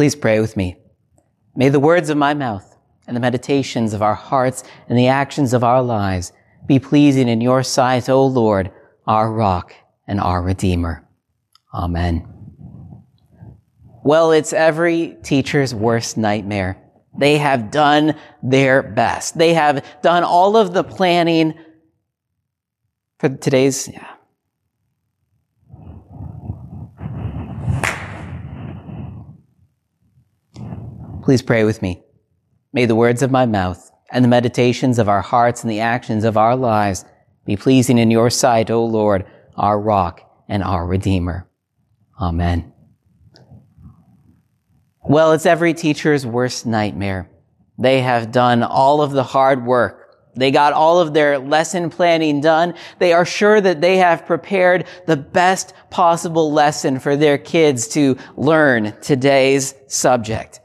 Please pray with me. May the words of my mouth and the meditations of our hearts and the actions of our lives be pleasing in your sight, O Lord, our rock and our redeemer. Amen. Well, it's every teacher's worst nightmare. They have done their best. They have done all of the planning for today's, yeah. Please pray with me. May the words of my mouth and the meditations of our hearts and the actions of our lives be pleasing in your sight, O Lord, our rock and our redeemer. Amen. Well, it's every teacher's worst nightmare. They have done all of the hard work. They got all of their lesson planning done. They are sure that they have prepared the best possible lesson for their kids to learn today's subject.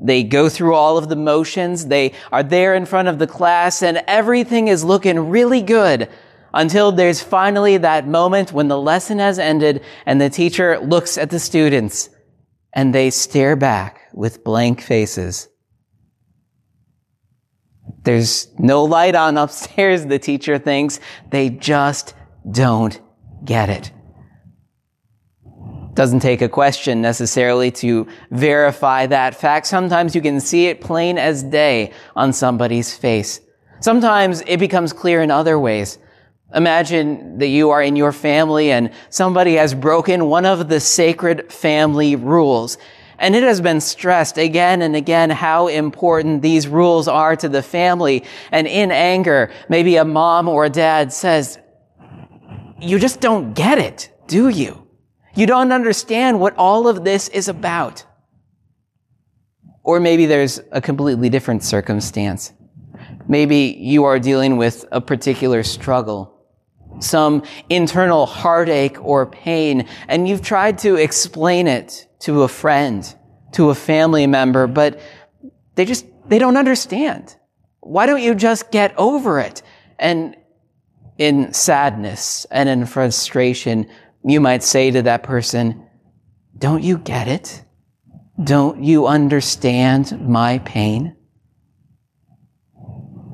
They go through all of the motions. They are there in front of the class and everything is looking really good until there's finally that moment when the lesson has ended and the teacher looks at the students and they stare back with blank faces. There's no light on upstairs, the teacher thinks. They just don't get it. Doesn't take a question necessarily to verify that fact. Sometimes you can see it plain as day on somebody's face. Sometimes it becomes clear in other ways. Imagine that you are in your family and somebody has broken one of the sacred family rules. And it has been stressed again and again how important these rules are to the family. And in anger, maybe a mom or a dad says, you just don't get it, do you? You don't understand what all of this is about. Or maybe there's a completely different circumstance. Maybe you are dealing with a particular struggle some internal heartache or pain, and you've tried to explain it to a friend, to a family member, but they just, they don't understand. Why don't you just get over it? And in sadness and in frustration, you might say to that person, don't you get it? Don't you understand my pain?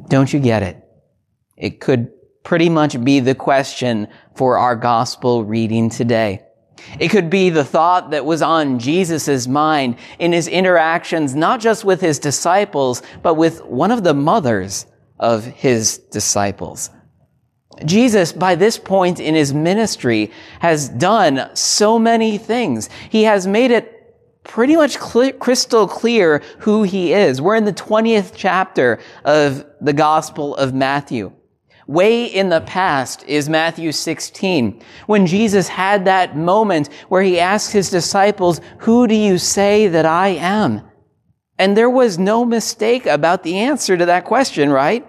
Don't you get it? It could pretty much be the question for our gospel reading today. It could be the thought that was on Jesus' mind in his interactions, not just with his disciples, but with one of the mothers of his disciples. Jesus, by this point in his ministry, has done so many things. He has made it pretty much clear, crystal clear who he is. We're in the 20th chapter of the Gospel of Matthew. Way in the past is Matthew 16, when Jesus had that moment where he asked his disciples, who do you say that I am? And there was no mistake about the answer to that question, right?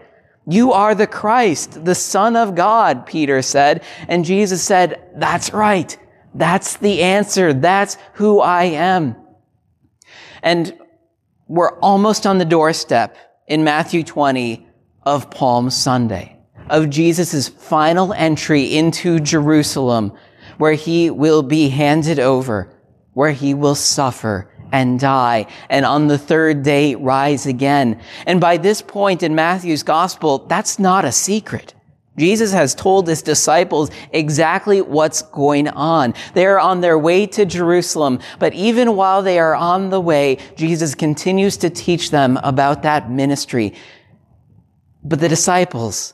You are the Christ, the Son of God, Peter said. And Jesus said, that's right. That's the answer. That's who I am. And we're almost on the doorstep in Matthew 20 of Palm Sunday of Jesus' final entry into Jerusalem, where he will be handed over, where he will suffer and die, and on the third day rise again. And by this point in Matthew's gospel, that's not a secret. Jesus has told his disciples exactly what's going on. They are on their way to Jerusalem, but even while they are on the way, Jesus continues to teach them about that ministry. But the disciples,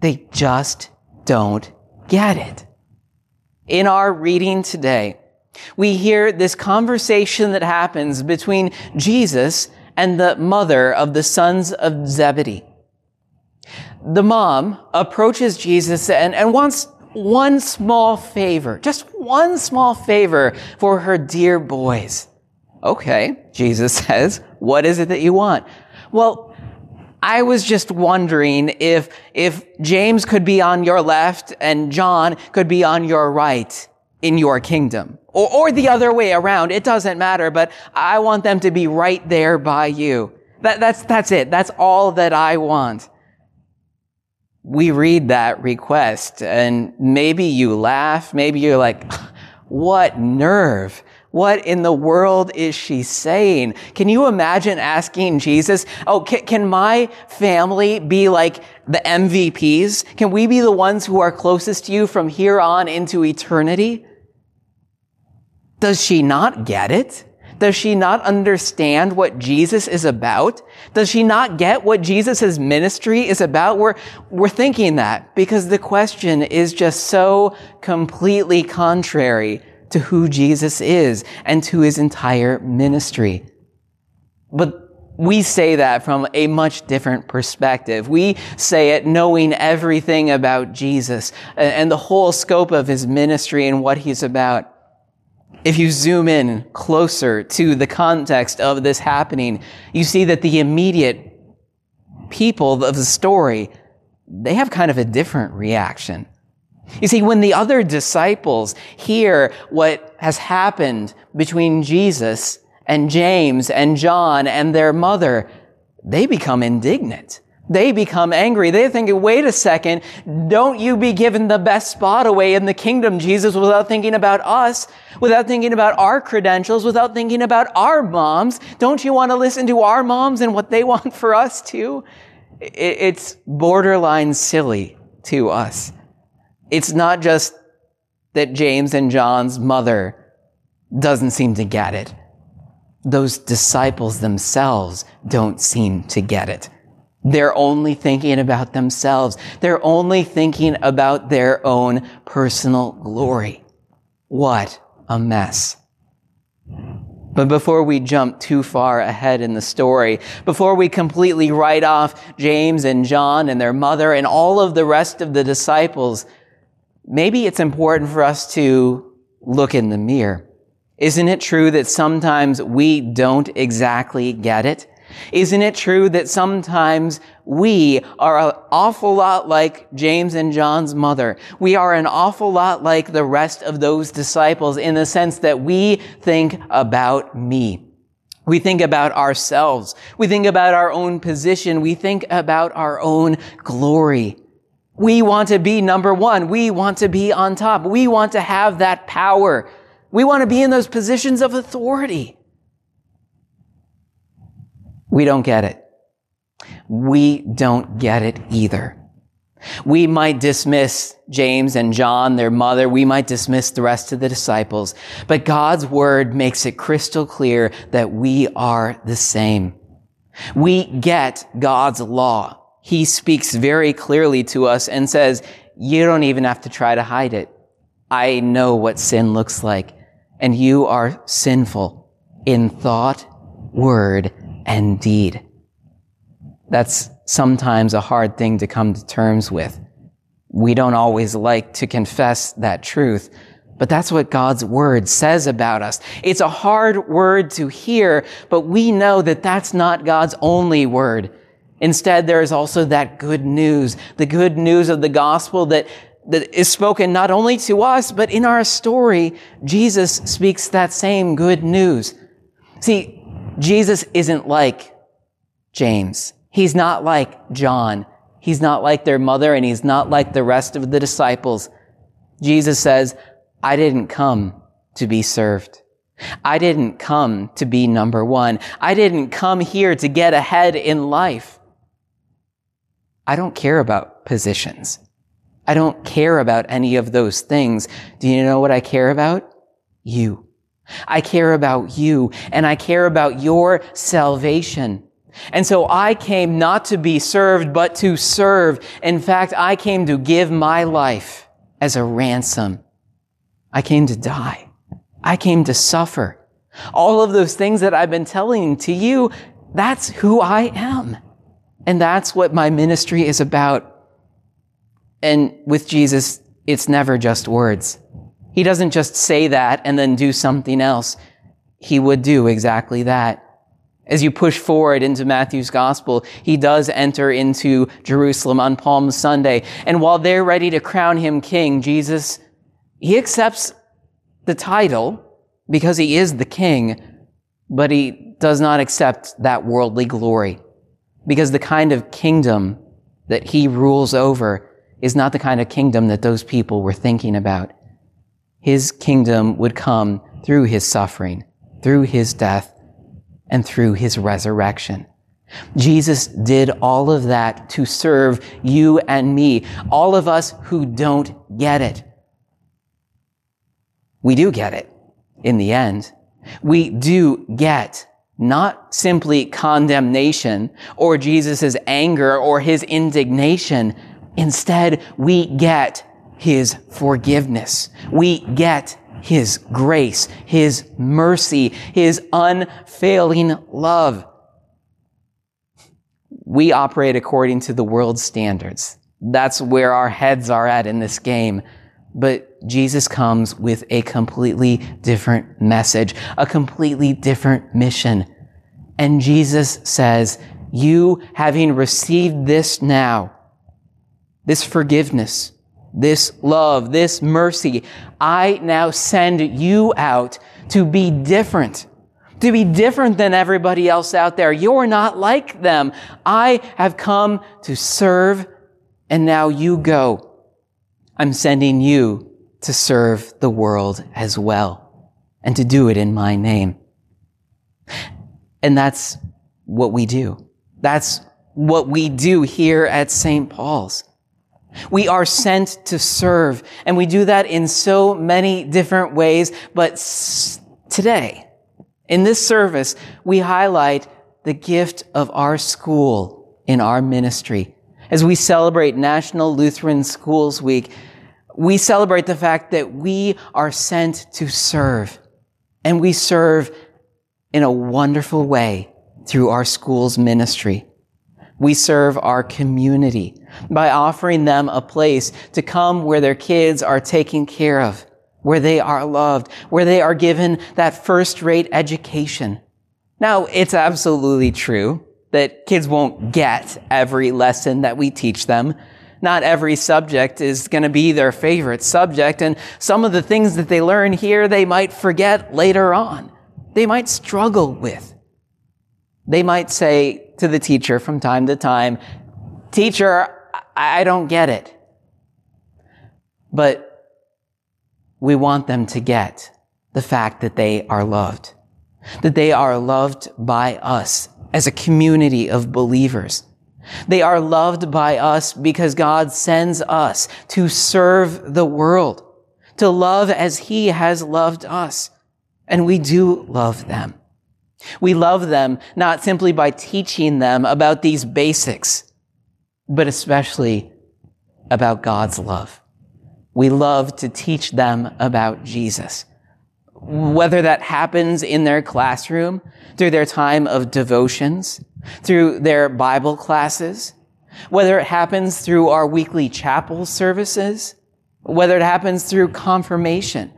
they just don't get it. In our reading today, we hear this conversation that happens between Jesus and the mother of the sons of Zebedee. The mom approaches Jesus and, and wants one small favor, just one small favor for her dear boys. Okay, Jesus says, what is it that you want? Well, I was just wondering if, if James could be on your left and John could be on your right in your kingdom. Or, or the other way around. It doesn't matter, but I want them to be right there by you. That, that's, that's it. That's all that I want. We read that request and maybe you laugh. Maybe you're like, what nerve. What in the world is she saying? Can you imagine asking Jesus, Oh, can, can, my family be like the MVPs? Can we be the ones who are closest to you from here on into eternity? Does she not get it? Does she not understand what Jesus is about? Does she not get what Jesus' ministry is about? We're, we're thinking that because the question is just so completely contrary to who Jesus is and to his entire ministry. But we say that from a much different perspective. We say it knowing everything about Jesus and the whole scope of his ministry and what he's about. If you zoom in closer to the context of this happening, you see that the immediate people of the story, they have kind of a different reaction. You see, when the other disciples hear what has happened between Jesus and James and John and their mother, they become indignant. They become angry. They're thinking, wait a second, don't you be given the best spot away in the kingdom, Jesus, without thinking about us, without thinking about our credentials, without thinking about our moms. Don't you want to listen to our moms and what they want for us too? It's borderline silly to us. It's not just that James and John's mother doesn't seem to get it. Those disciples themselves don't seem to get it. They're only thinking about themselves. They're only thinking about their own personal glory. What a mess. But before we jump too far ahead in the story, before we completely write off James and John and their mother and all of the rest of the disciples, maybe it's important for us to look in the mirror. Isn't it true that sometimes we don't exactly get it? Isn't it true that sometimes we are an awful lot like James and John's mother? We are an awful lot like the rest of those disciples in the sense that we think about me. We think about ourselves. We think about our own position. We think about our own glory. We want to be number one. We want to be on top. We want to have that power. We want to be in those positions of authority. We don't get it. We don't get it either. We might dismiss James and John, their mother. We might dismiss the rest of the disciples. But God's word makes it crystal clear that we are the same. We get God's law. He speaks very clearly to us and says, you don't even have to try to hide it. I know what sin looks like and you are sinful in thought, word, and deed. That's sometimes a hard thing to come to terms with. We don't always like to confess that truth, but that's what God's word says about us. It's a hard word to hear, but we know that that's not God's only word. Instead, there is also that good news, the good news of the gospel that, that is spoken not only to us, but in our story, Jesus speaks that same good news. See, Jesus isn't like James. He's not like John. He's not like their mother and he's not like the rest of the disciples. Jesus says, I didn't come to be served. I didn't come to be number one. I didn't come here to get ahead in life. I don't care about positions. I don't care about any of those things. Do you know what I care about? You. I care about you and I care about your salvation. And so I came not to be served, but to serve. In fact, I came to give my life as a ransom. I came to die. I came to suffer. All of those things that I've been telling to you, that's who I am. And that's what my ministry is about. And with Jesus, it's never just words. He doesn't just say that and then do something else. He would do exactly that. As you push forward into Matthew's gospel, he does enter into Jerusalem on Palm Sunday. And while they're ready to crown him king, Jesus, he accepts the title because he is the king, but he does not accept that worldly glory because the kind of kingdom that he rules over is not the kind of kingdom that those people were thinking about his kingdom would come through his suffering, through his death, and through his resurrection. Jesus did all of that to serve you and me, all of us who don't get it. We do get it in the end. We do get not simply condemnation or Jesus' anger or his indignation. Instead, we get his forgiveness. We get his grace, his mercy, his unfailing love. We operate according to the world's standards. That's where our heads are at in this game. But Jesus comes with a completely different message, a completely different mission. And Jesus says, you having received this now, this forgiveness, this love, this mercy, I now send you out to be different, to be different than everybody else out there. You're not like them. I have come to serve and now you go. I'm sending you to serve the world as well and to do it in my name. And that's what we do. That's what we do here at St. Paul's. We are sent to serve, and we do that in so many different ways. But today, in this service, we highlight the gift of our school in our ministry. As we celebrate National Lutheran Schools Week, we celebrate the fact that we are sent to serve, and we serve in a wonderful way through our school's ministry. We serve our community by offering them a place to come where their kids are taken care of, where they are loved, where they are given that first rate education. Now, it's absolutely true that kids won't get every lesson that we teach them. Not every subject is going to be their favorite subject, and some of the things that they learn here they might forget later on. They might struggle with. They might say to the teacher from time to time, Teacher, I don't get it. But we want them to get the fact that they are loved, that they are loved by us as a community of believers. They are loved by us because God sends us to serve the world, to love as He has loved us. And we do love them. We love them not simply by teaching them about these basics, but especially about God's love. We love to teach them about Jesus. Whether that happens in their classroom, through their time of devotions, through their Bible classes, whether it happens through our weekly chapel services, whether it happens through confirmation,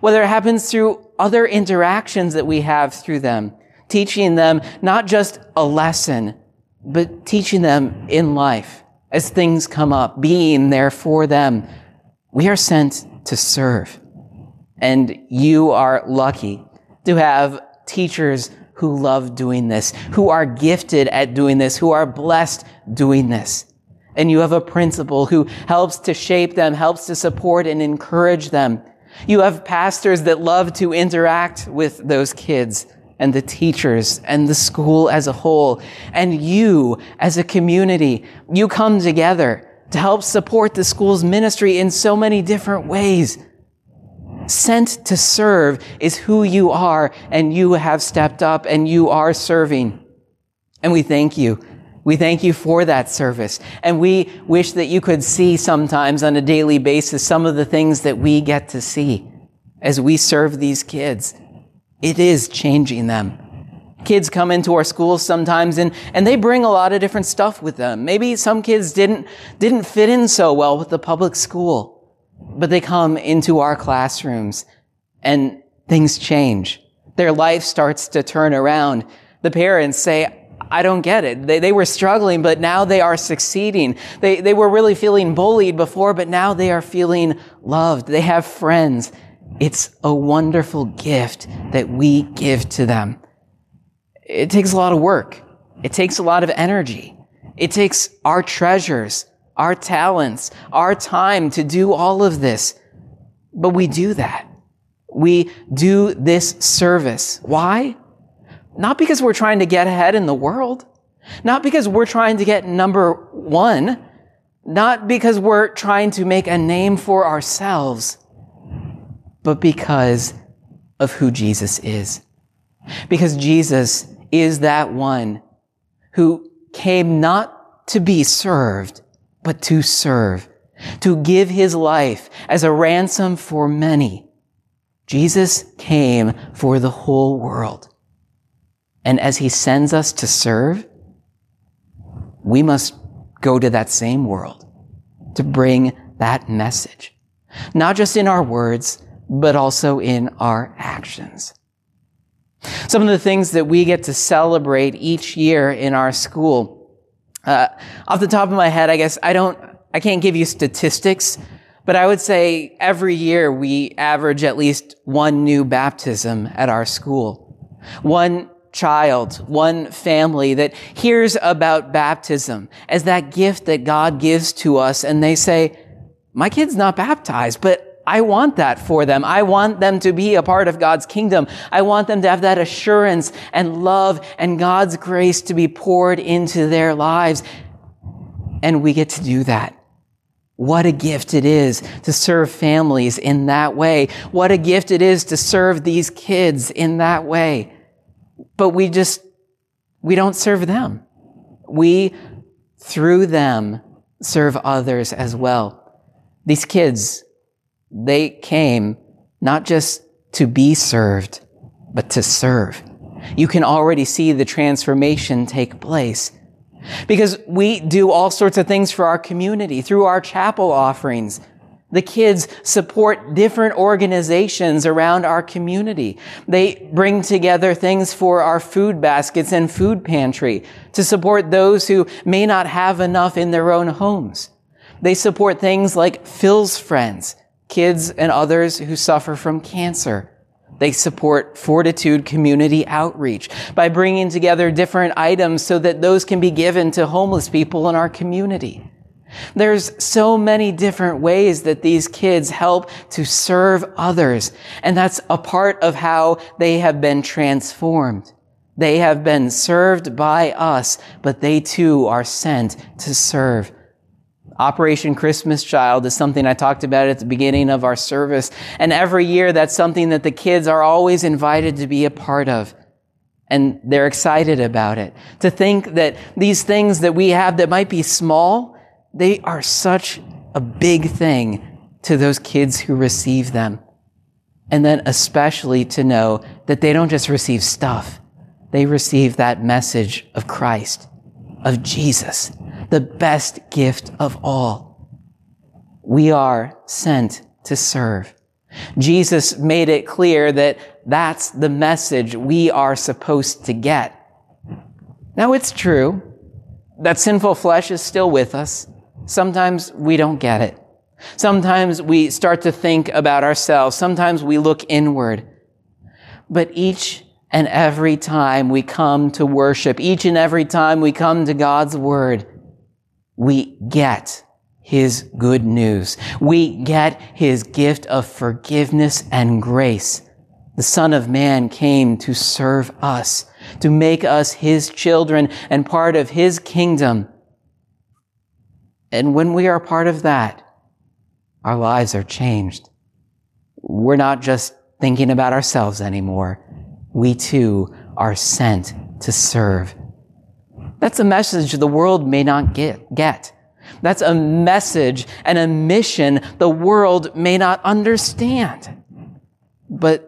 whether it happens through other interactions that we have through them, teaching them not just a lesson, but teaching them in life as things come up, being there for them. We are sent to serve. And you are lucky to have teachers who love doing this, who are gifted at doing this, who are blessed doing this. And you have a principal who helps to shape them, helps to support and encourage them. You have pastors that love to interact with those kids and the teachers and the school as a whole. And you as a community, you come together to help support the school's ministry in so many different ways. Sent to serve is who you are and you have stepped up and you are serving. And we thank you. We thank you for that service. And we wish that you could see sometimes on a daily basis some of the things that we get to see as we serve these kids. It is changing them. Kids come into our schools sometimes and, and they bring a lot of different stuff with them. Maybe some kids didn't, didn't fit in so well with the public school, but they come into our classrooms and things change. Their life starts to turn around. The parents say, I don't get it. They, they were struggling, but now they are succeeding. They, they were really feeling bullied before, but now they are feeling loved. They have friends. It's a wonderful gift that we give to them. It takes a lot of work. It takes a lot of energy. It takes our treasures, our talents, our time to do all of this. But we do that. We do this service. Why? Not because we're trying to get ahead in the world. Not because we're trying to get number one. Not because we're trying to make a name for ourselves. But because of who Jesus is. Because Jesus is that one who came not to be served, but to serve, to give his life as a ransom for many. Jesus came for the whole world. And as he sends us to serve, we must go to that same world to bring that message. Not just in our words, but also in our actions. Some of the things that we get to celebrate each year in our school. Uh, off the top of my head, I guess I don't, I can't give you statistics, but I would say every year we average at least one new baptism at our school. One child, one family that hears about baptism as that gift that God gives to us and they say, my kid's not baptized, but I want that for them. I want them to be a part of God's kingdom. I want them to have that assurance and love and God's grace to be poured into their lives. And we get to do that. What a gift it is to serve families in that way. What a gift it is to serve these kids in that way. But we just, we don't serve them. We, through them, serve others as well. These kids, they came not just to be served, but to serve. You can already see the transformation take place. Because we do all sorts of things for our community through our chapel offerings. The kids support different organizations around our community. They bring together things for our food baskets and food pantry to support those who may not have enough in their own homes. They support things like Phil's Friends, kids and others who suffer from cancer. They support Fortitude Community Outreach by bringing together different items so that those can be given to homeless people in our community. There's so many different ways that these kids help to serve others, and that's a part of how they have been transformed. They have been served by us, but they too are sent to serve. Operation Christmas Child is something I talked about at the beginning of our service. And every year that's something that the kids are always invited to be a part of. And they're excited about it. To think that these things that we have that might be small, they are such a big thing to those kids who receive them. And then especially to know that they don't just receive stuff. They receive that message of Christ, of Jesus the best gift of all. We are sent to serve. Jesus made it clear that that's the message we are supposed to get. Now it's true that sinful flesh is still with us. Sometimes we don't get it. Sometimes we start to think about ourselves. Sometimes we look inward. But each and every time we come to worship, each and every time we come to God's word, we get his good news. We get his gift of forgiveness and grace. The Son of Man came to serve us, to make us his children and part of his kingdom. And when we are part of that, our lives are changed. We're not just thinking about ourselves anymore. We too are sent to serve that's a message the world may not get. get. That's a message and a mission the world may not understand. But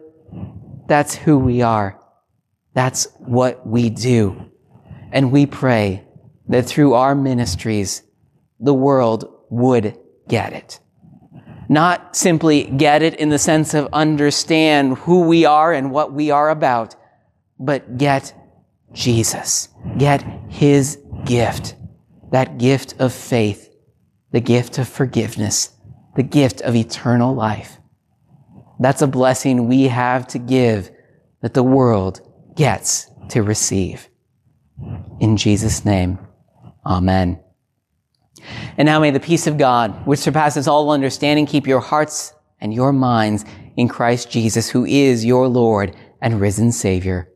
that's who we are. That's what we do. And we pray that through our ministries, the world would get it. Not simply get it in the sense of understand who we are and what we are about, but get Jesus. Get his gift. That gift of faith, the gift of forgiveness, the gift of eternal life. That's a blessing we have to give that the world gets to receive. In Jesus' name, amen. And now may the peace of God, which surpasses all understanding, keep your hearts and your minds in Christ Jesus, who is your Lord and risen Savior.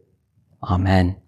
Amen.